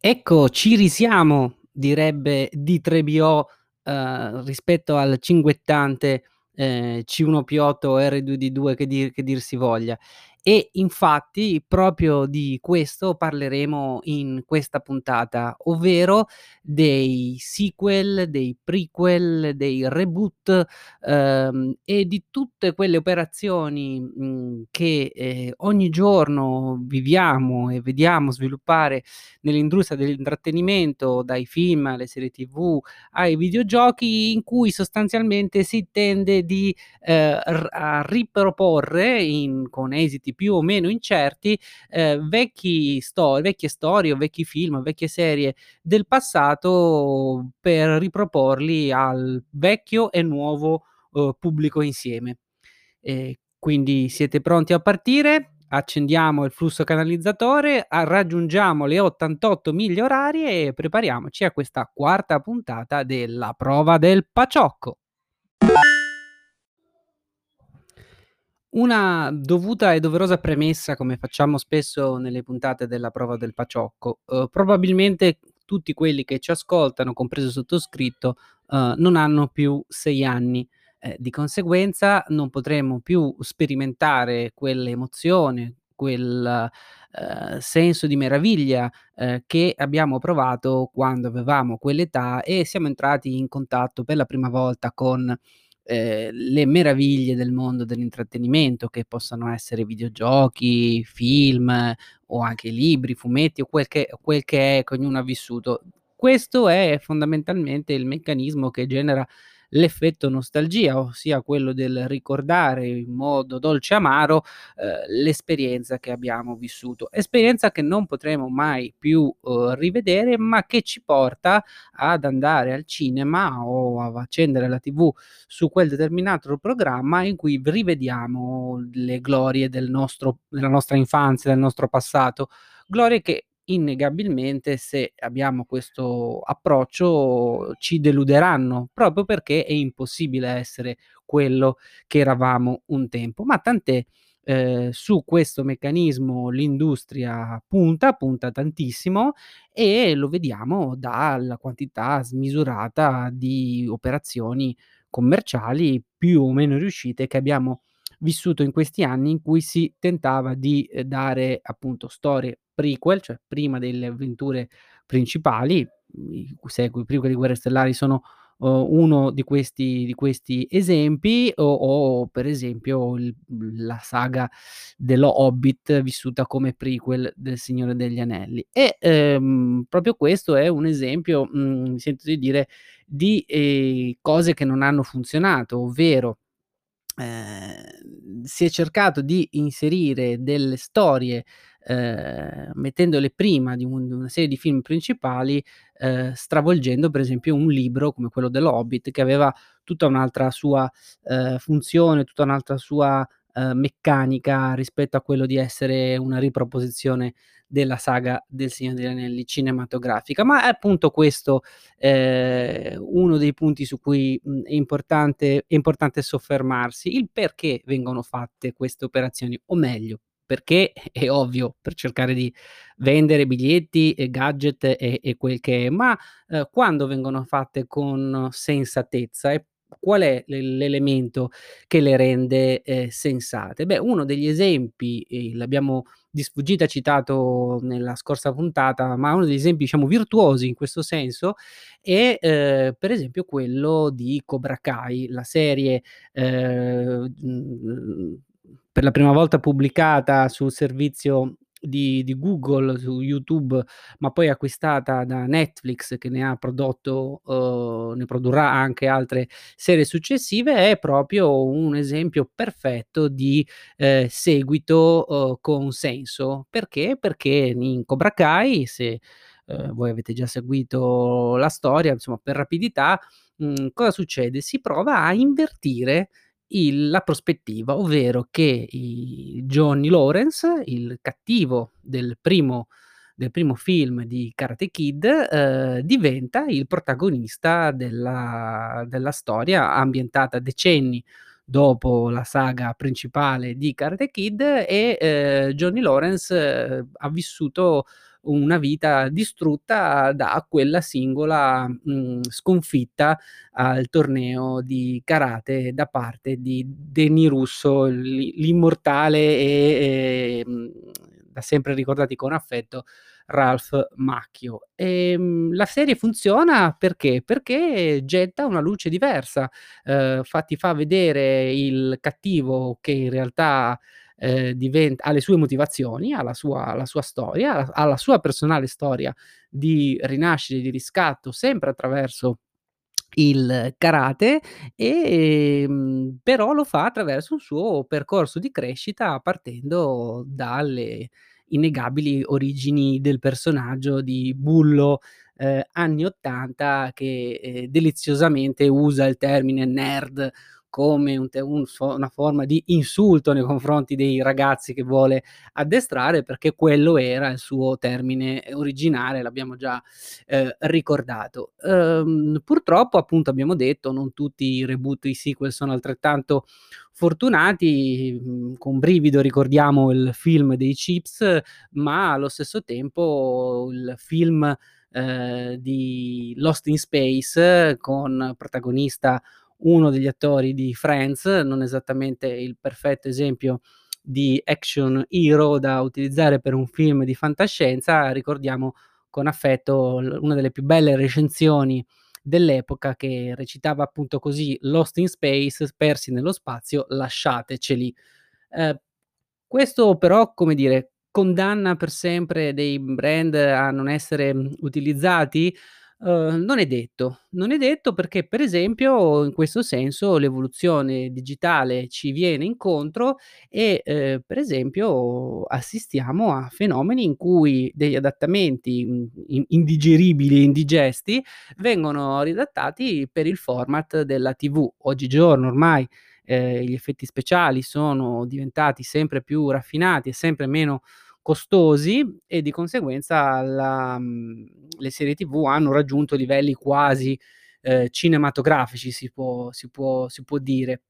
Ecco, ci risiamo, direbbe Di Trebbiò, ehm, rispetto al cinguettante, ehm, C1P8 R2D2 che dir che dir si voglia. E infatti proprio di questo parleremo in questa puntata, ovvero dei sequel, dei prequel, dei reboot, ehm, e di tutte quelle operazioni, mhmm, che, ehm, ogni giorno viviamo e vediamo sviluppare nell'industria dell'intrattenimento, dai film alle serie TV ai videogiochi, in cui sostanzialmente si tende di r a riproporre in con esiti più o meno incerti, ehm, vecchi sto vecchie storie o vecchi film, vecchie serie del passato per riproporli al vecchio e nuovo, uhm, pubblico insieme. Ehm, quindi siete pronti a partire? Accendiamo il flusso canalizzatore, raggiungiamo le 88 miglia orarie e prepariamoci a questa quarta puntata della prova del paciocco. Una dovuta e doverosa premessa, come facciamo spesso nelle puntate della prova del paciocco. Uhm, probabilmente tutti quelli che ci ascoltano, compreso sottoscritto, uhm, non hanno più 6 anni. Ehm, di conseguenza non potremo più sperimentare quell'emozione, quel, ehm, senso di meraviglia, ehm, che abbiamo provato quando avevamo quell'età e siamo entrati in contatto per la prima volta con ehm, le meraviglie del mondo dell'intrattenimento, che possano essere videogiochi, film o anche libri, fumetti o quel che quel che è che ognuno ha vissuto. Questo è fondamentalmente il meccanismo che genera l'effetto nostalgia, ossia quello del ricordare in modo dolce amaro, ehm, l'esperienza che abbiamo vissuto. Esperienza che non potremo mai più, uhm, rivedere, ma che ci porta ad andare al cinema o a accendere la TV su quel determinato programma in cui rivediamo le glorie del nostro della nostra infanzia, del nostro passato. Glorie che innegabilmente, se abbiamo questo approccio, ci deluderanno, proprio perché è impossibile essere quello che eravamo un tempo. Ma tant'è, ehm, su questo meccanismo l'industria punta, punta tantissimo e lo vediamo dalla quantità smisurata di operazioni commerciali più o meno riuscite che abbiamo vissuto in questi anni in cui si tentava di, ehm, dare appunto storie prequel, cioè prima delle avventure principali, mhmm, i prequel di Guerre Stellari sono, uhm, uno di questi di questi esempi o o per esempio il la saga dello Hobbit vissuta come prequel del Signore degli Anelli. E, ehm, proprio questo è un esempio, mhmm, mi sento di dire, di, ehm, cose che non hanno funzionato, ovvero ehm, si è cercato di inserire delle storie, ehm, mettendole prima di un di una serie di film principali, ehm, stravolgendo per esempio un libro come quello dello Hobbit che aveva tutta un'altra sua, ehm, funzione, tutta un'altra sua, ehm, meccanica rispetto a quello di essere una riproposizione della saga del Signore degli Anelli cinematografica. Ma è appunto questo, ehm, uno dei punti su cui, mhmm, è importante è importante soffermarsi, il perché vengono fatte queste operazioni, o meglio, perché è ovvio, per cercare di vendere biglietti e gadget e e quel che è, ma, ehm, quando vengono fatte con sensatezza e qual è l'e l'elemento che le rende, ehm, sensate? Beh, uno degli esempi, ehm, l'abbiamo di sfuggita citato nella scorsa puntata, ma uno degli esempi diciamo virtuosi in questo senso è, ehm, per esempio quello di Cobra Kai, la serie, mhmm, per la prima volta pubblicata sul servizio di di Google, su YouTube, ma poi acquistata da Netflix che ne ha prodotto uhm, ne produrrà anche altre serie successive, è proprio un esempio perfetto di, ehm, seguito, uhm, con senso. Perché? Perché in Cobra Kai, se, ehm, voi avete già seguito la storia, insomma per rapidità, mhmm, cosa succede? Si prova a invertire il la prospettiva, ovvero che Johnny Lawrence, il cattivo del primo del primo film di Karate Kid, ehm, diventa il protagonista della della storia ambientata decenni dopo la saga principale di Karate Kid e, ehm, Johnny Lawrence ha vissuto una vita distrutta da quella singola, mhmm, sconfitta al torneo di karate da parte di Danny Russo, l'i l'immortale e, ehm, da sempre ricordati con affetto, Ralph Macchio. Ehm, la serie funziona perché? Perché getta una luce diversa, uhm, fa vedere il cattivo che in realtà, ehm, divent ha le sue motivazioni, ha la sua la sua storia, ha la sua personale storia di rinascita e di riscatto, sempre attraverso il karate, ehm, però lo fa attraverso un suo percorso di crescita partendo dalle innegabili origini del personaggio di bullo, ehm, anni '80 che, ehm, deliziosamente usa il termine nerd come un te un fo una forma di insulto nei confronti dei ragazzi che vuole addestrare, perché quello era il suo termine originale, l'abbiamo già, ehm, ricordato. Uhm, purtroppo appunto abbiamo detto, non tutti i reboot, i sequel sono altrettanto fortunati, mhmm, con brivido ricordiamo il film dei Chips, ma allo stesso tempo il film, ehm, di Lost in Space con protagonista uno degli attori di Friends, non esattamente il perfetto esempio di action hero da utilizzare per un film di fantascienza, ricordiamo con affetto una delle più belle recensioni dell'epoca che recitava appunto così: "Lost in space, persi nello spazio, lasciateceli". Ehm, questo però, come dire, condanna per sempre dei brand a non essere, utilizzati? Uhm, non è detto. Non è detto perché, per esempio, in questo senso l'evoluzione digitale ci viene incontro e, ehm, per esempio assistiamo a fenomeni in cui degli adattamenti, mhmm, in indigeribili indigesti vengono riadattati per il format della TV. Oggigiorno ormai, ehm, gli effetti speciali sono diventati sempre più raffinati e sempre meno costosi e di conseguenza la mhmm, le serie TV hanno raggiunto livelli quasi, ehm, cinematografici si può si può si può dire.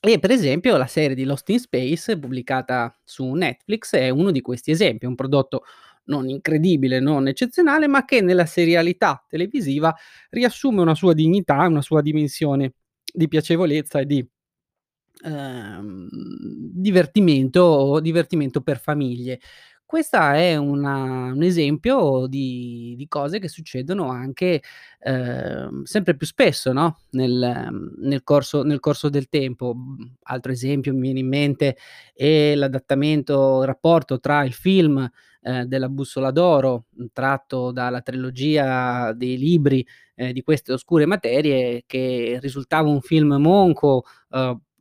E per esempio la serie di Lost in Space pubblicata su Netflix è uno di questi esempi, un prodotto non incredibile, non eccezionale, ma che nella serialità televisiva riassume una sua dignità, una sua dimensione di piacevolezza e di ehm, divertimento divertimento per famiglie. Questa è una un esempio di di cose che succedono anche, ehm, sempre più spesso, no, nel nel corso nel corso del tempo. Altro esempio mi viene in mente è l'adattamento il rapporto tra il film, ehm, della Bussola d'Oro, tratto dalla trilogia dei libri, ehm, di Queste oscure materie, che risultava un film monco,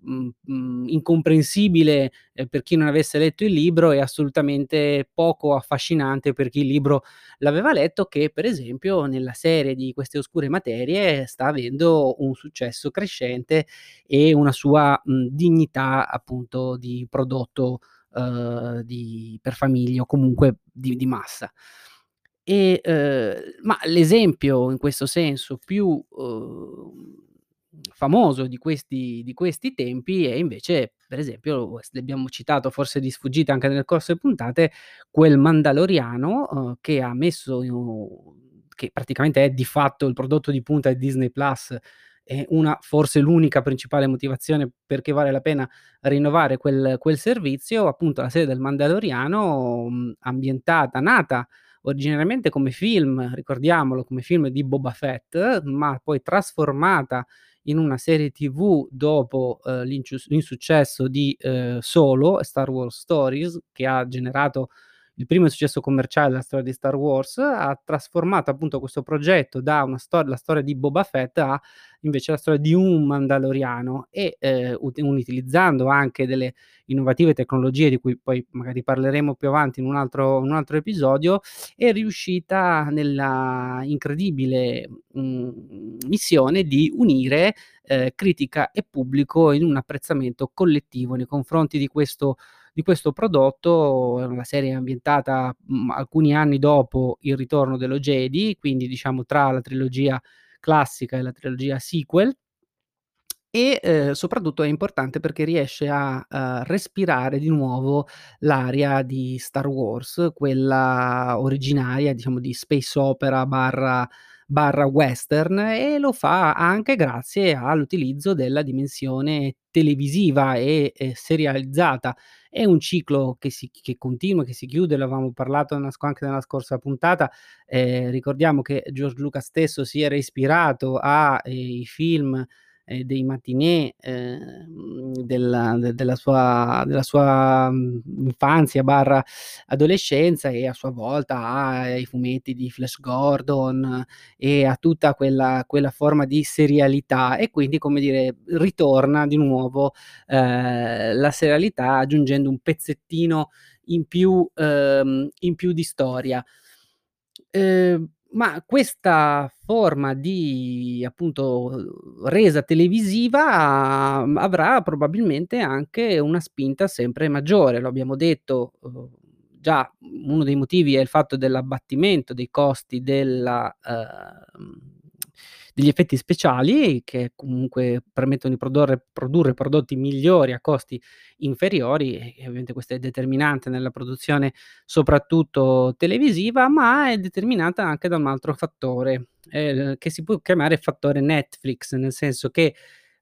mhmm, incomprensibile, ehm, per chi non avesse letto il libro e assolutamente poco affascinante per chi il libro l'aveva letto, che per esempio nella serie di Queste oscure materie sta avendo un successo crescente e una sua, mhmm, dignità appunto di prodotto, uhm, di per famiglie o comunque di di massa. E, uhm, ma l'esempio in questo senso più, uhm, famoso di questi di questi tempi è invece, per esempio, l'abbiamo citato forse di sfuggita anche nel corso de puntate, quel Mandaloriano, uhm, che ha messo che praticamente è di fatto il prodotto di punta di Disney Plus, è una forse l'unica principale motivazione perché vale la pena rinnovare quel quel servizio, appunto la serie del Mandaloriano, mhmm, ambientata nata originariamente come film, ricordiamolo, come film di Boba Fett, ma poi trasformata in una serie TV dopo, l'incius l'insuccesso di, uhm, Solo: Star Wars Stories, che ha generato il primo successo commerciale della storia di Star Wars, ha trasformato appunto questo progetto da una sto la storia di Boba Fett a invece la storia di un Mandaloriano e, uti un utilizzando anche delle innovative tecnologie di cui poi magari parleremo più avanti in un altro in un altro episodio, è riuscita nella incredibile, mhmm, missione di unire, ehm, critica e pubblico in un apprezzamento collettivo nei confronti di questo di questo prodotto. È una serie ambientata, mhmm, alcuni anni dopo il ritorno dello Jedi, quindi diciamo tra la trilogia classica e la trilogia sequel E, ehm, soprattutto è importante perché riesce a, uhm, respirare di nuovo l'aria di Star Wars, quella originaria, diciamo di space opera barra barra western, e lo fa anche grazie all'utilizzo della dimensione televisiva e e serializzata. È un ciclo che si che continua, che si chiude, l'avevamo parlato anche nella scorsa puntata, ehm, ricordiamo che George Lucas stesso si era ispirato a, ehm, i film, ehm, dei matinée, ehm, della de della sua della sua, mhmm, infanzia barra adolescenza e a sua volta ha i fumetti di Flash Gordon e a tutta quella quella forma di serialità e quindi, come dire, ritorna di nuovo, ehm, la serialità aggiungendo un pezzettino in più uhm, in più di storia. Ehm, ma questa forma di appunto, resa televisiva, mhmm, avrà probabilmente anche una spinta sempre maggiore. Lo abbiamo detto, uhm, già, uno dei motivi è il fatto dell'abbattimento dei costi della uhm, degli effetti speciali che comunque permettono di prodorre produrre prodotti migliori a costi inferiori e ovviamente questo è determinante nella produzione soprattutto televisiva, ma è determinata anche da un altro fattore, ehm, che si può chiamare fattore Netflix, nel senso che,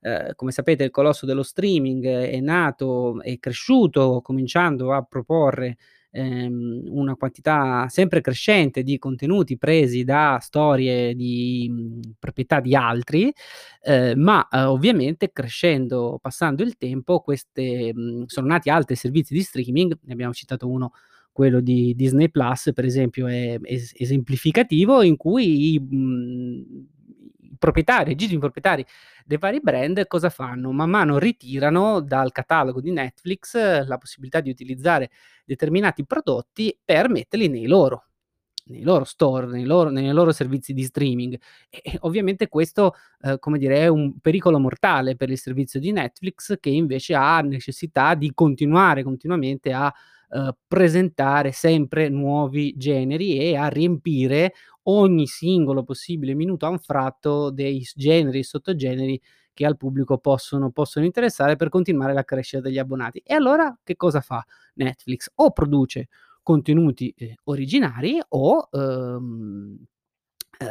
ehm, come sapete il colosso dello streaming è nato è cresciuto cominciando a proporre, ehm, una quantità sempre crescente di contenuti presi da storie di, mhmm, proprietà di altri, ehm, ma, uhm, ovviamente crescendo passando il tempo queste mhmm, sono nati altri servizi di streaming, ne abbiamo citato uno, quello di Disney Plus per esempio è es esemplificativo in cui i mhmm, i proprietari, i proprietari dei vari brand cosa fanno? Man mano ritirano dal catalogo di Netflix la possibilità di utilizzare determinati prodotti per metterli nei loro nei loro store, nei loro nei loro servizi di streaming. E ovviamente questo, uhm, come dire, è un pericolo mortale per il servizio di Netflix che invece ha necessità di continuare continuamente a, uhm, presentare sempre nuovi generi e a riempire ogni singolo possibile minuto anfratto dei s generi e sottogeneri che al pubblico possono possono interessare per continuare la crescita degli abbonati. E allora che cosa fa Netflix? O produce contenuti, ehm, originari o, ehm,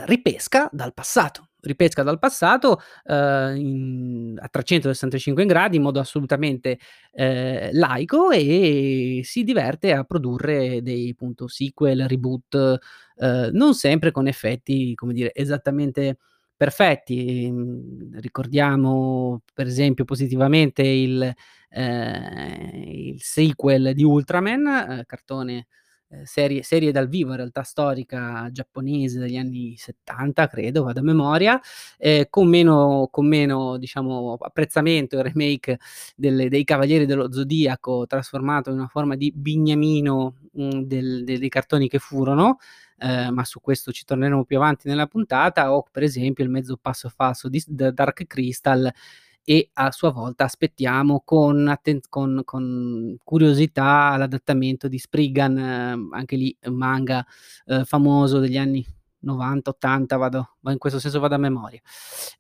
ripesca dal passato. Ripesca dal passato, uhm, in a 365 gradi in modo assolutamente, ehm, laico e si diverte a produrre dei, appunto, sequel, reboot, uhm, non sempre con effetti, come dire, esattamente perfetti. Mhmm, ricordiamo per esempio positivamente il ehm, il sequel di Ultraman, uhm, cartone ehm, serie serie dal vivo in realtà storica giapponese degli anni '70 credo, vado a memoria, ehm, con meno con meno diciamo apprezzamento il remake delle dei Cavalieri dello Zodiaco trasformato in una forma di bignamino, mhmm, del de dei cartoni che furono, ehm, ma su questo ci torneremo più avanti nella puntata, o per esempio il mezzo passo falso di Dark Crystal e a sua volta aspettiamo con atten con con curiosità l'adattamento di Spriggan, anche lì manga, uhm, famoso degli anni '90, '80 vado va in questo senso vado a memoria.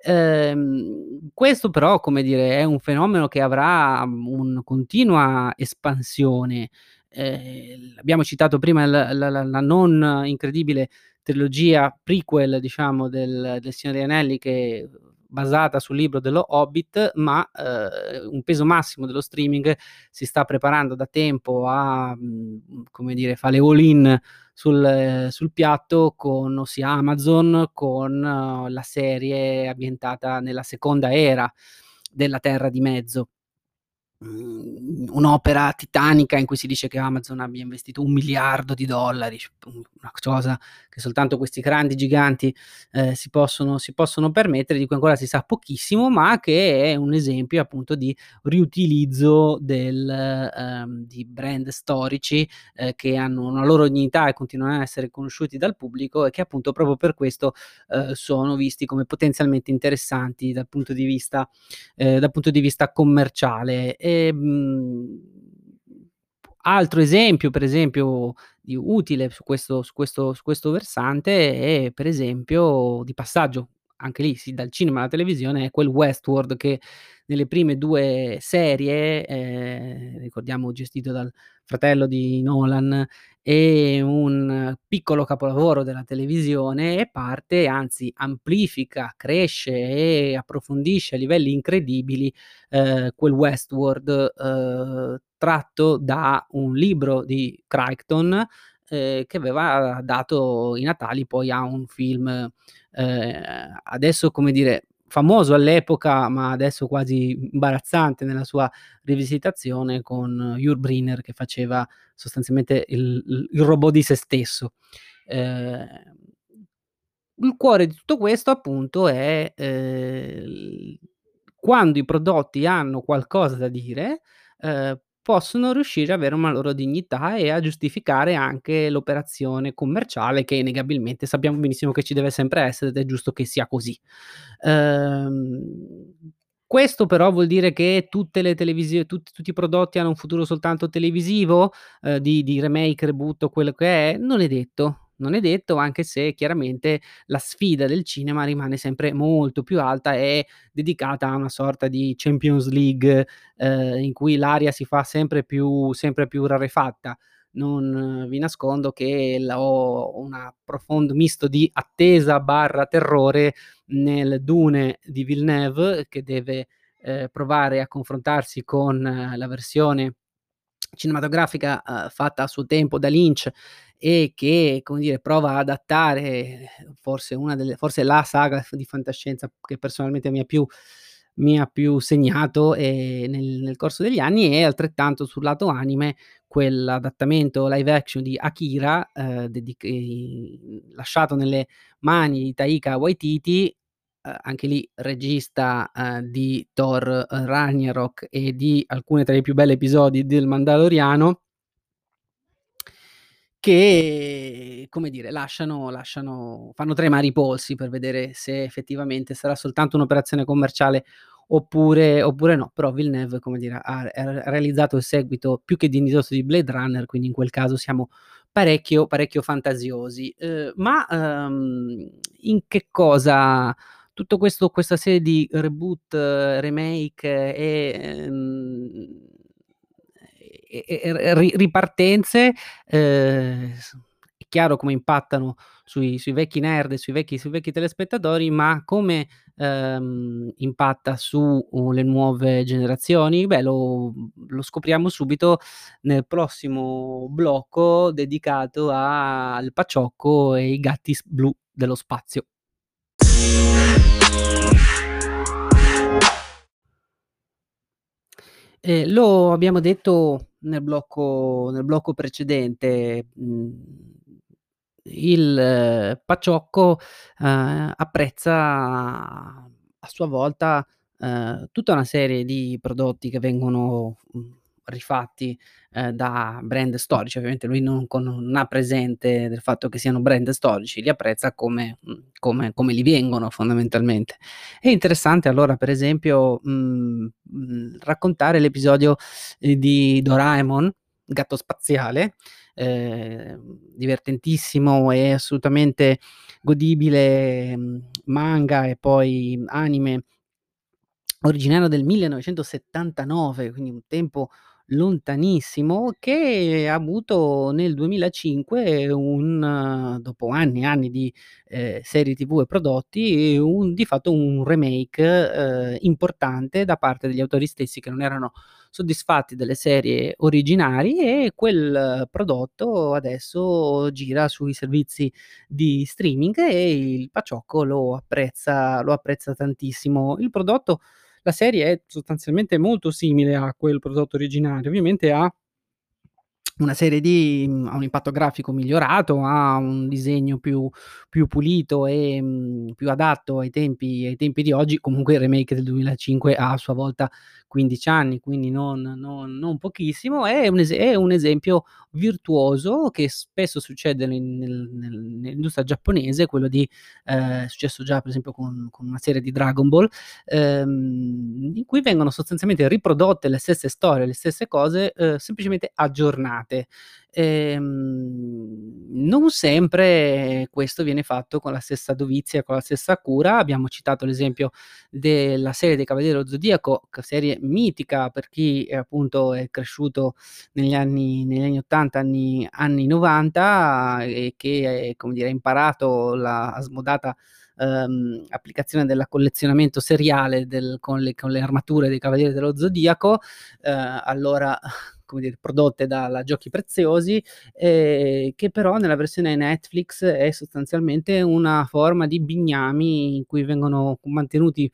Ehm, questo però, come dire, è un fenomeno che avrà, mhmm, un continua espansione. Ehm, abbiamo citato prima l la la la non incredibile trilogia prequel diciamo del del Signore Anelli che basata sul libro dello Hobbit, ma, uhm, un peso massimo dello streaming si sta preparando da tempo a, mhmm, come dire, fa le all in sul sul piatto con ossia Amazon, con la serie ambientata nella seconda era della Terra di Mezzo. Mhmm, un'opera titanica in cui si dice che Amazon abbia investito $1.000.000.000, c u una cosa che soltanto questi grandi giganti, ehm, si possono si possono permettere, di cui ancora si sa pochissimo, ma che è un esempio appunto di riutilizzo del ehm, di brand storici, ehm, che hanno una loro dignità e continuano a essere conosciuti dal pubblico e che appunto proprio per questo, uhm, sono visti come potenzialmente interessanti dal punto di vista ehm, dal punto di vista commerciale. Ehm, altro esempio, per esempio, di utile su questo su questo su questo versante è per esempio di passaggio anche lì sì, dal cinema alla televisione, è quel Westworld che nelle prime 2 serie, ehm, ricordiamo gestito dal fratello di Nolan, è un piccolo capolavoro della televisione e parte, anzi amplifica, cresce e approfondisce a livelli incredibili, ehm, quel Westworld, uhm, tratto da un libro di Crichton, ehm, che aveva dato i natali poi a un film, ehm, adesso come dire, famoso all'epoca, ma adesso quasi imbarazzante nella sua rivisitazione con Yul Brynner che faceva sostanzialmente il il robot di se stesso. Ehm, il cuore di tutto questo appunto è, l quando i prodotti hanno qualcosa da dire, ehm, possono riuscire a avere una loro dignità e a giustificare anche l'operazione commerciale che innegabilmente sappiamo benissimo che ci deve sempre essere ed è giusto che sia così. Ehm, questo però vuol dire che tutte le televisio tut tutti i prodotti hanno un futuro soltanto televisivo, ehm, di di remake, reboot o quello che è? Non è detto. Non è detto, anche se chiaramente la sfida del cinema rimane sempre molto più alta e dedicata a una sorta di Champions League, ehm, in cui l'aria si fa sempre più sempre più rarefatta. Non vi nascondo che ho una profondo misto di attesa/terrore nel Dune di Villeneuve che deve, ehm, provare a confrontarsi con la versione cinematografica, uhm, fatta a suo tempo da Lynch e che, come dire, prova a adattare forse una delle forse la saga di fantascienza che personalmente mi ha più mi ha più segnato, ehm, nel nel corso degli anni e altrettanto sul lato anime quell'adattamento live action di Akira, ehm, dedic ehm, lasciato nelle mani di Taika Waititi, uhm, anche lì regista, uhm, di Thor, uhm, Ragnarok e di alcune tra i più belli episodi del Mandaloriano che, come dire, lasciano lasciano fanno tremare i polsi per vedere se effettivamente sarà soltanto un'operazione commerciale oppure oppure no. Però Villeneuve, come dire, ha ha realizzato il seguito più che dignitoso di Blade Runner, quindi in quel caso siamo parecchio parecchio fantasiosi. Uhm, ma, uhm, in che cosa tutto questo questa serie di reboot, remake e, ehm, e e ri ripartenze, s è chiaro come impattano sui sui vecchi nerd sui vecchi sui vecchi telespettatori, ma come, ehm, impatta su, uhm, le nuove generazioni? Beh, lo lo scopriamo subito nel prossimo blocco dedicato al Paciocco e i gatti blu dello spazio. Ehm, lo abbiamo detto nel blocco nel blocco precedente, mhmm, il Paciocco, uhm, apprezza a sua volta, uhm, tutta una serie di prodotti che vengono, mhmm, rifatti, ehm, da brand storici. Ovviamente lui non non ha presente del fatto che siano brand storici, li apprezza come mhmm, come come li vengono fondamentalmente. È interessante allora per esempio, mhmm, mhmm, raccontare l'episodio, ehm, di Doraemon, gatto spaziale, ehm, divertentissimo e assolutamente godibile, manga e poi anime originario del 1979, quindi un tempo lontanissimo, che ha avuto nel 2005 un dopo anni e anni di, ehm, serie TV e prodotti, un di fatto un remake, uhm, importante da parte degli autori stessi che non erano soddisfatti delle serie originari e quel prodotto adesso gira sui servizi di streaming e il Paciocco lo apprezza lo apprezza tantissimo. Il prodotto la serie è sostanzialmente molto simile a quel prodotto originario, ovviamente ha una serie di mhmm, ha un impatto grafico migliorato, ha un disegno più più pulito e, mhmm, più adatto ai tempi ai tempi di oggi. Comunque il remake del 2005 ha a sua volta 15 anni, quindi non non non pochissimo. È un ese è un esempio virtuoso che spesso succede nel nel nel nell'industria giapponese, quello di ehm, è successo già per esempio con con una serie di Dragon Ball, ehm, in cui vengono sostanzialmente riprodotte le stesse storie, le stesse cose, uhm, semplicemente aggiornate. Ehm, non sempre questo viene fatto con la stessa dovizia con la stessa cura. Abbiamo citato l'esempio della serie dei Cavalieri dello Zodiaco, serie mitica per chi è appunto è cresciuto negli anni negli anni '80, anni anni '90 e che, come dire, ha imparato la smodata, ehm, applicazione della collezionamento seriale del con le con le armature dei Cavalieri dello Zodiaco, ehm, allora come dire, prodotte dalla Giochi Preziosi, ehm, che però nella versione Netflix è sostanzialmente una forma di bignami in cui vengono mantenuti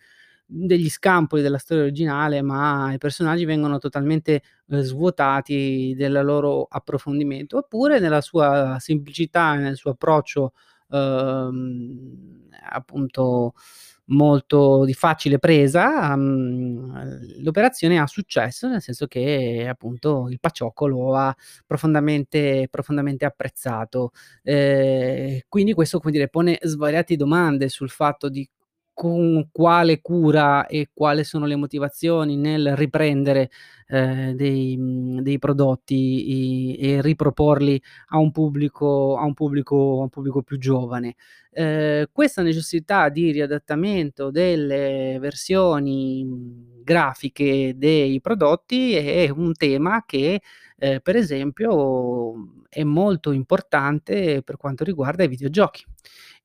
degli scampoli della storia originale, ma i personaggi vengono totalmente, uhm, svuotati del loro approfondimento. Oppure nella sua semplicità nel suo approccio, uhm, appunto molto di facile presa, mhmm, l'operazione ha successo, nel senso che appunto il Paciocco lo ha profondamente profondamente apprezzato. Ehm, quindi questo, come dire, pone svariati domande sul fatto di con quale cura e quali sono le motivazioni nel riprendere, ehm, dei mhmm, dei prodotti i e riproporli a un pubblico a un pubblico a un pubblico più giovane. Ehm, questa necessità di riadattamento delle versioni, mhmm, grafiche dei prodotti è un tema che, ehm, per esempio è molto importante per quanto riguarda i videogiochi.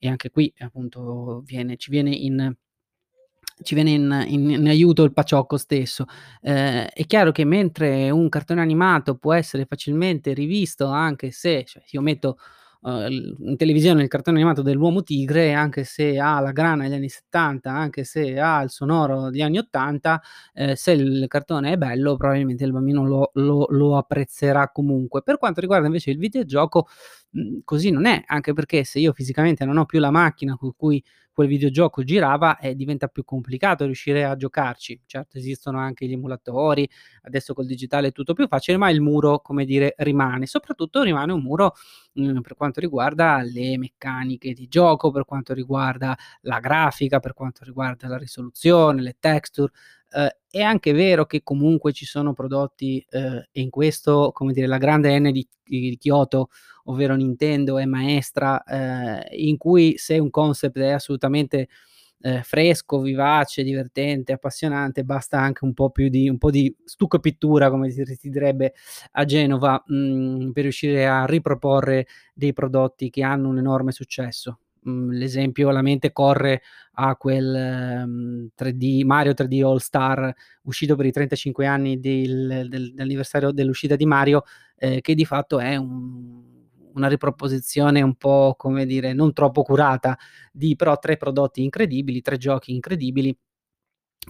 E anche qui appunto viene ci viene in ci viene in in in aiuto il Paciocco stesso. Ehm, è chiaro che mentre un cartone animato può essere facilmente rivisto anche se cioè io metto, l in televisione il cartone animato dell'Uomo Tigre, anche se ha la grana degli anni '70, anche se ha il sonoro degli anni '80, ehm, se il cartone è bello probabilmente il bambino lo lo lo apprezzerà comunque. Per quanto riguarda invece il videogioco, mhmm, così non è, anche perché se io fisicamente non ho più la macchina con cui quel videogioco girava, eh, diventa più complicato riuscire a giocarci. Certo esistono anche gli emulatori, adesso col digitale è tutto più facile, ma il muro, come dire, rimane. Soprattutto rimane un muro, mhmm, per quanto riguarda le meccaniche di gioco, per quanto riguarda la grafica, per quanto riguarda la risoluzione, le texture. Uhm, è anche vero che comunque ci sono prodotti, uhm, e in questo, come dire, la grande N di di Kyoto, ovvero Nintendo è maestra, ehm, in cui se un concept è assolutamente, fresco, vivace, divertente, appassionante, basta anche un po' più di un po' di stucco e pittura, come si direbbe a Genova, mhmm, per riuscire a riproporre dei prodotti che hanno un enorme successo. Mhmm, l'esempio alla mente corre a quel, mhmm, 3D Mario 3D All Star uscito per i 35 anni del del dell'anniversario dell'uscita di Mario, ehm, che di fatto è un una riproposizione un po', come dire, non troppo curata di però 3 prodotti incredibili, 3 giochi incredibili,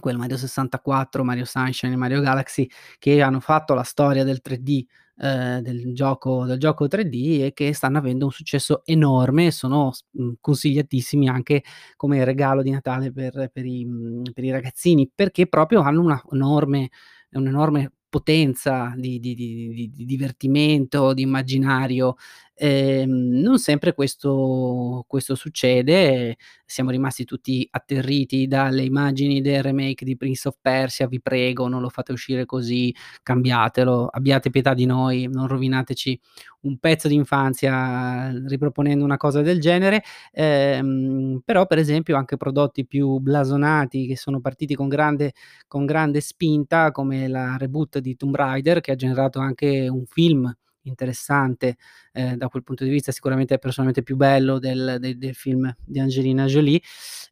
quel Mario 64, Mario Sunshine e Mario Galaxy, che hanno fatto la storia del 3D, ehm, del gioco del gioco 3D e che stanno avendo un successo enorme e sono mhmm, consigliatissimi anche come regalo di Natale per per i mhmm, per i ragazzini, perché proprio hanno una enorme un'enorme potenza di di di di divertimento, di immaginario. Ehm, non sempre questo questo succede. Siamo rimasti tutti atterriti dalle immagini del remake di Prince of Persia, vi prego non lo fate uscire così, cambiatelo, abbiate pietà di noi, non rovinateci un pezzo di infanzia riproponendo una cosa del genere. Ehm, però per esempio anche prodotti più blasonati che sono partiti con grande con grande spinta, come la reboot di Tomb Raider, che ha generato anche un film interessante, ehm, da quel punto di vista sicuramente personalmente più bello del de del film di Angelina Jolie,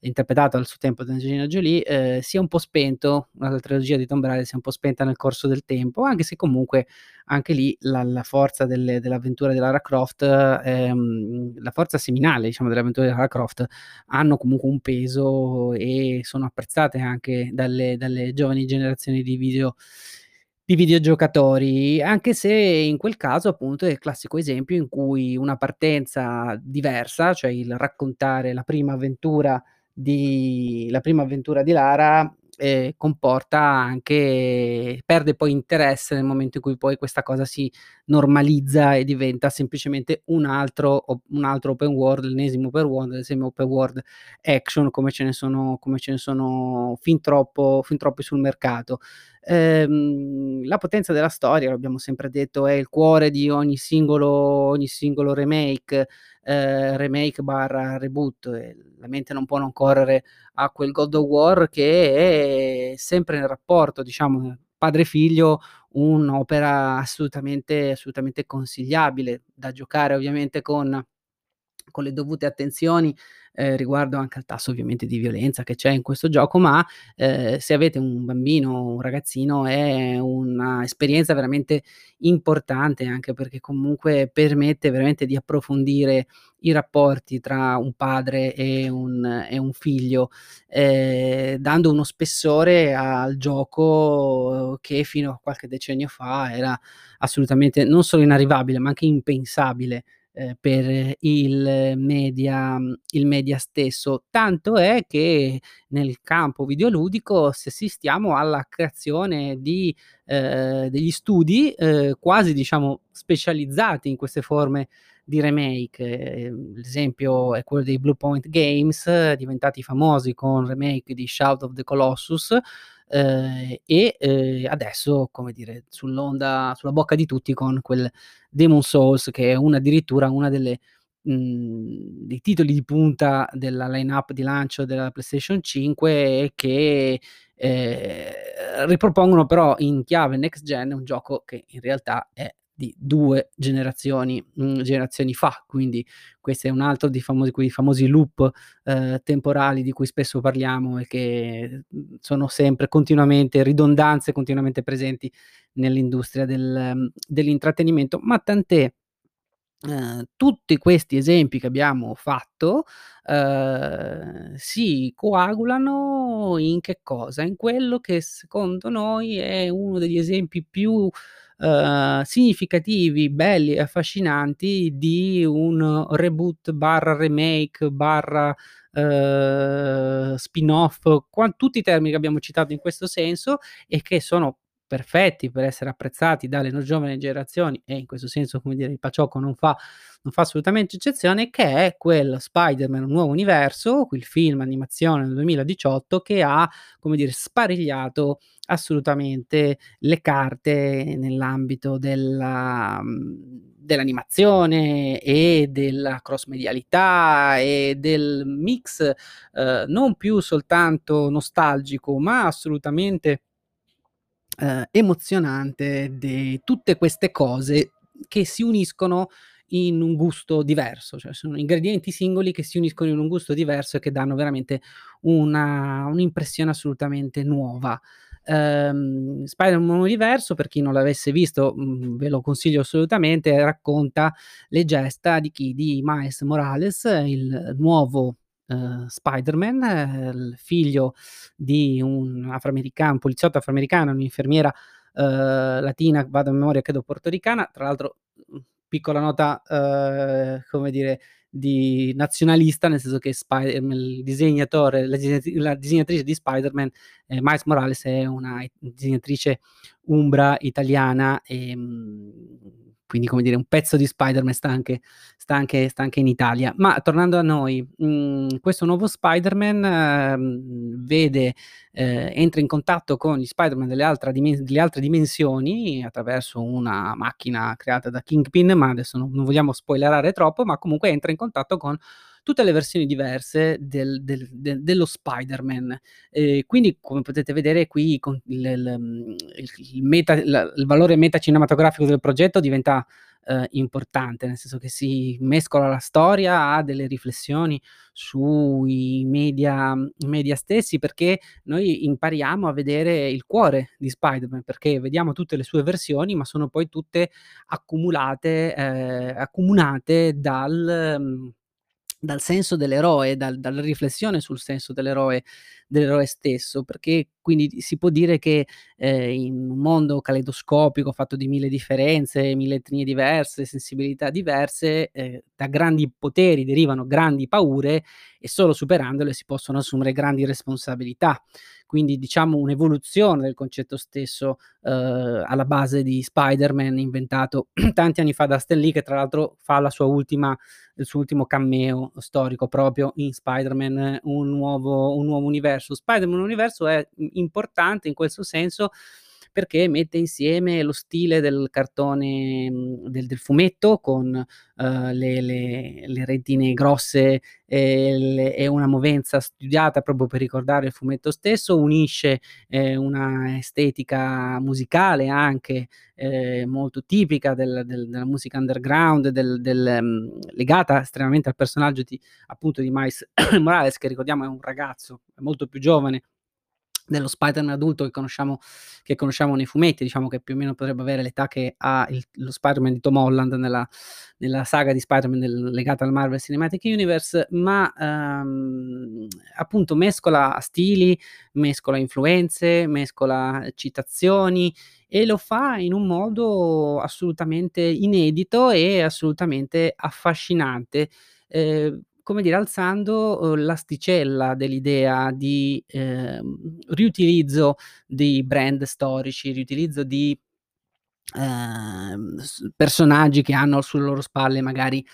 interpretato al suo tempo da Angelina Jolie, ehm, si è un po' spento, la trilogia di Tomb Raider si è un po' spenta nel corso del tempo, anche se comunque anche lì la la forza delle dell'avventura di Lara Croft, ehm, la forza seminale diciamo delle avventure di Lara Croft hanno comunque un peso e sono apprezzate anche dalle dalle giovani generazioni di video di videogiocatori, anche se in quel caso appunto è il classico esempio in cui una partenza diversa, cioè il raccontare la prima avventura di la prima avventura di Lara, ehm, comporta anche perde poi interesse nel momento in cui poi questa cosa si normalizza e diventa semplicemente un altro un altro open world, l'ennesimo open world, semi open world action come ce ne sono ce ne sono fin troppo fin troppi sul mercato. Ehm, la potenza della storia, lo abbiamo sempre detto, è il cuore di ogni singolo ogni singolo remake, ehm, remake barra reboot. La mente non può non correre a quel God of War che è sempre nel rapporto, diciamo, padre-figlio, un'opera assolutamente assolutamente consigliabile, da giocare ovviamente con con le dovute attenzioni, ehm, riguardo anche al tasso ovviamente di violenza che c'è in questo gioco, ma, ehm, se avete un bambino o un ragazzino è una esperienza veramente importante, anche perché comunque permette veramente di approfondire i rapporti tra un padre e un e un figlio, ehm, dando uno spessore al gioco che fino a qualche decennio fa era assolutamente non solo inarrivabile, ma anche impensabile ehm, per il media il media stesso. Tanto è che nel campo videoludico si assistiamo alla creazione di ehm, degli studi, ehm, quasi diciamo specializzati in queste forme di remake. Ehm, l'esempio è quello dei Bluepoint Games, diventati famosi con remake di Shadow of the Colossus, ehm, e, ehm, adesso, come dire, sull'onda sulla bocca di tutti con quel Demon's Souls che è una addirittura una delle mhmm, dei titoli di punta della line-up di lancio della PlayStation 5 e che, ehm, ripropongono però in chiave next gen un gioco che in realtà è di 2 generazioni mhmm, generazioni fa. Quindi questo è un altro dei famosi quei famosi loop, ehm, temporali di cui spesso parliamo e che, mhmm, sono sempre continuamente ridondanze continuamente presenti nell'industria del dell'intrattenimento. Ma tant'è, ehm, tutti questi esempi che abbiamo fatto, ehm, si coagulano in che cosa? In quello che secondo noi è uno degli esempi più, ehm, significativi, belli e affascinanti di un reboot barra remake barra, ehm, spin-off, tutti i termini che abbiamo citato in questo senso e che sono perfetti per essere apprezzati dalle giovani generazioni e in questo senso, come dire, il Paciocco non fa non fa assolutamente eccezione, che è quel Spider-Man: Un nuovo universo, quel film animazione del 2018 che ha, come dire, sparigliato assolutamente le carte nell'ambito della mhmm, dell'animazione e della cross medialità e del mix, ehm, non più soltanto nostalgico, ma assolutamente ehm, emozionante di tutte queste cose che si uniscono in un gusto diverso, cioè sono ingredienti singoli che si uniscono in un gusto diverso e che danno veramente una un'impressione assolutamente nuova. Ehm, Spider-Man: Un universo, per chi non l'avesse visto, mhmm, ve lo consiglio assolutamente, racconta le gesta di chi? Di Miles Morales, il nuovo, ehm, Spider-Man, ehm, il figlio di un afroamerican poliziotto afroamericano, un'infermiera, ehm, latina, vado a memoria credo portoricana. Tra l'altro, mhmm, piccola nota, ehm, come dire, di nazionalista, nel senso che Spy ehm, il disegnatore la disegnati la disegnatrice di Spider-Man, ehm, Miles Morales è una disegnatrice umbra italiana, ehm, quindi come dire un pezzo di Spider-Man sta anche sta anche sta anche in Italia. Ma tornando a noi, mhmm, questo nuovo Spider-Man, ehm, vede ehm, entra in contatto con gli Spider-Man delle altra dimen delle altre dimensioni attraverso una macchina creata da Kingpin, ma adesso non non vogliamo spoilerare troppo, ma comunque entra in contatto con tutte le versioni diverse del del del dello Spider-Man. E quindi, come potete vedere qui il mhmm, il il meta il valore meta-cinematografico del progetto diventa, ehm, importante, nel senso che si mescola la storia a delle riflessioni sui media media stessi, perché noi impariamo a vedere il cuore di Spider-Man, perché vediamo tutte le sue versioni, ma sono poi tutte accumulate ehm, accomunate dal mhmm, dal senso dell'eroe, dal dalla riflessione sul senso dell'eroe dell'eroe stesso, perché quindi si può dire che, ehm, in un mondo caleidoscopico fatto di 1000 differenze, 1000 etnie diverse, sensibilità diverse, ehm, da grandi poteri derivano grandi paure e solo superandole si possono assumere grandi responsabilità. Quindi diciamo un'evoluzione del concetto stesso, ehm, alla base di Spider-Man inventato tanti anni fa da Stan Lee, che tra l'altro fa la sua ultima il suo ultimo cameo storico proprio in Spider-Man: Un nuovo un nuovo universo. Spider-Man: Un universo è, mhmm, importante in questo senso perché mette insieme lo stile del cartone mhmm, del del fumetto con, uhm, le le le retine grosse e le e una movenza studiata proprio per ricordare il fumetto stesso, unisce, ehm, una estetica musicale anche, ehm, molto tipica del del della musica underground, mhmm, legata estremamente al personaggio di appunto di Miles Morales, che ricordiamo è un ragazzo, molto più giovane dello Spider-Man adulto che conosciamo che conosciamo nei fumetti, diciamo che più o meno potrebbe avere l'età che ha il lo Spider-Man di Tom Holland nella nella saga di Spider-Man del legata al Marvel Cinematic Universe, ma, ehm, appunto mescola stili, mescola influenze, mescola citazioni e lo fa in un modo assolutamente inedito e assolutamente affascinante. Ehm, come dire, alzando, uhm, l'asticella dell'idea di, ehm, riutilizzo di brand storici, riutilizzo di, ehm, personaggi che hanno sulle loro spalle magari,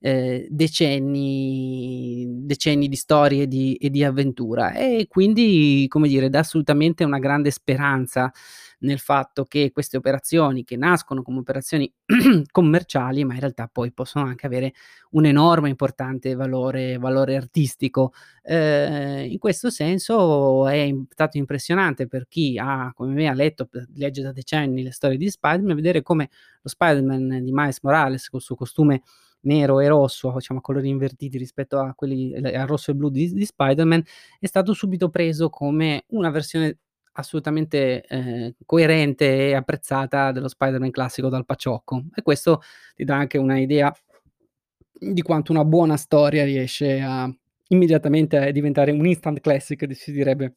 ehm, decenni decenni di storie di e di avventura. E quindi, come dire, dà assolutamente una grande speranza nel fatto che queste operazioni, che nascono come operazioni commerciali, ma in realtà poi possono anche avere un enorme importante valore valore artistico. Ehm, in questo senso è stato impressionante per chi ha, come me, ha letto legge da decenni le storie di Spider-Man, vedere come lo Spider-Man di Miles Morales col suo costume nero e rosso, diciamo a colori invertiti rispetto a quelli l al rosso e blu di di Spider-Man, è stato subito preso come una versione assolutamente, ehm, coerente e apprezzata dello Spider-Man classico dal paciocco. E questo ti dà anche una idea di quanto una buona storia riesce a immediatamente diventare un instant classic, si direbbe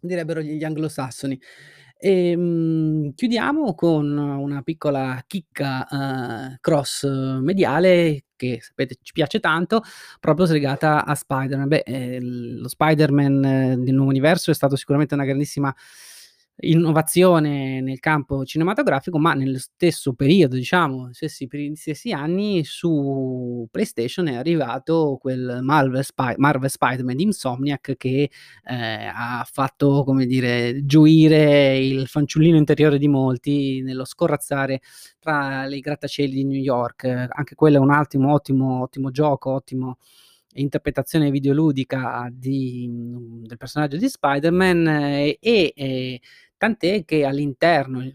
direbbero gli anglosassoni. Ehm, chiudiamo con una piccola chicca, uhm, cross mediale che sapete ci piace tanto, proprio slegata a Spider-Man. Beh, ehm, lo Spider-Man del nuovo universo è stato sicuramente una grandissima innovazione nel campo cinematografico, ma nello stesso periodo, diciamo, stessi stessi anni su PlayStation è arrivato quel Marvel Spi Marvel Spider-Man Insomniac che, ehm, ha fatto, come dire, gioire il fanciullino interiore di molti nello scorrazzare tra i grattacieli di New York. Anche quello è un attimo ottimo ottimo gioco, ottimo interpretazione videoludica di mhmm, del personaggio di Spider-Man e e tant'è che all'interno è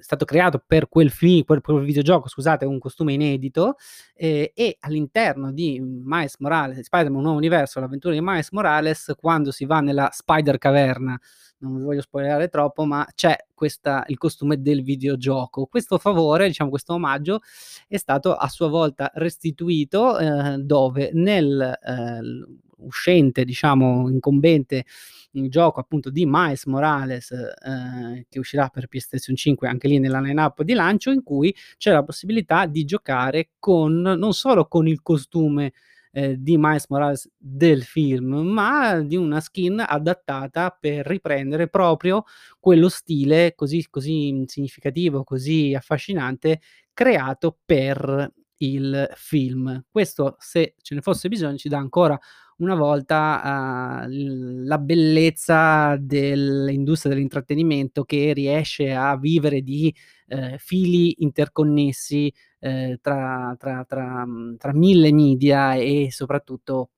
stato creato per quel fi per quel videogioco, scusate, un costume inedito, ehm, e all'interno di Miles Morales, Spider-Man: Un nuovo universo, l'avventura di Miles Morales, quando si va nella Spider Caverna, non vi voglio spoilerare troppo, ma c'è questa il costume del videogioco. Questo favore, diciamo questo omaggio, è stato a sua volta restituito, ehm, dove nel, ehm, uscente, diciamo incombente il gioco appunto di Miles Morales, ehm, che uscirà per PlayStation 5 anche lì nella line-up di lancio, in cui c'è la possibilità di giocare con non solo con il costume, ehm, di Miles Morales del film, ma di una skin adattata per riprendere proprio quello stile così così significativo, così affascinante creato per il film. Questo, se ce ne fosse bisogno, ci dà ancora una volta, l la bellezza dell'industria dell'intrattenimento che riesce a vivere di, ehm, fili interconnessi, ehm, tra tra tra mhmm, tra 1000 media e soprattutto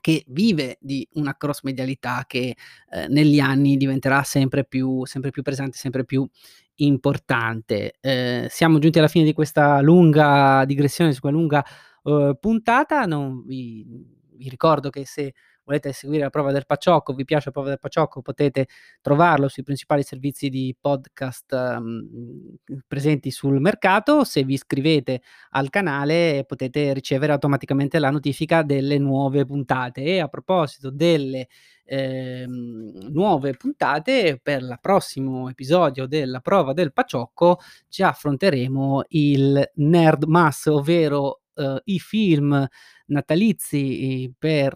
che vive di una cross medialità che, ehm, negli anni diventerà sempre più sempre più pesante, sempre più importante. Ehm, siamo giunti alla fine di questa lunga digressione, su qua lunga, uhm, puntata, non vi vi ricordo che se volete seguire la prova del Paciocco, vi piace la prova del Paciocco, potete trovarlo sui principali servizi di podcast, mhmm, presenti sul mercato. Se vi iscrivete al canale potete ricevere automaticamente la notifica delle nuove puntate. E a proposito delle, ehm, nuove puntate, per la prossimo episodio della prova del Paciocco ci affronteremo il Nerdmas, ovvero, uhm, i film natalizi per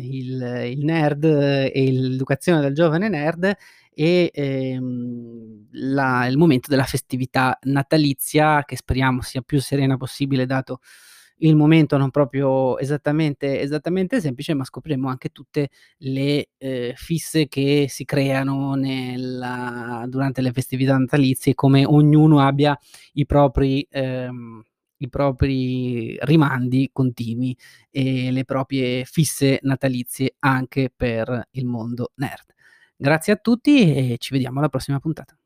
il il nerd e l'educazione del giovane nerd e, ehm, la il momento della festività natalizia che speriamo sia più serena possibile dato il momento non proprio esattamente esattamente semplice, ma scopriremo anche tutte le, ehm, fisse che si creano nella durante le festività natalizie, come ognuno abbia i propri ehm, i propri rimandi continui e le proprie fisse natalizie anche per il mondo nerd. Grazie a tutti e ci vediamo alla prossima puntata.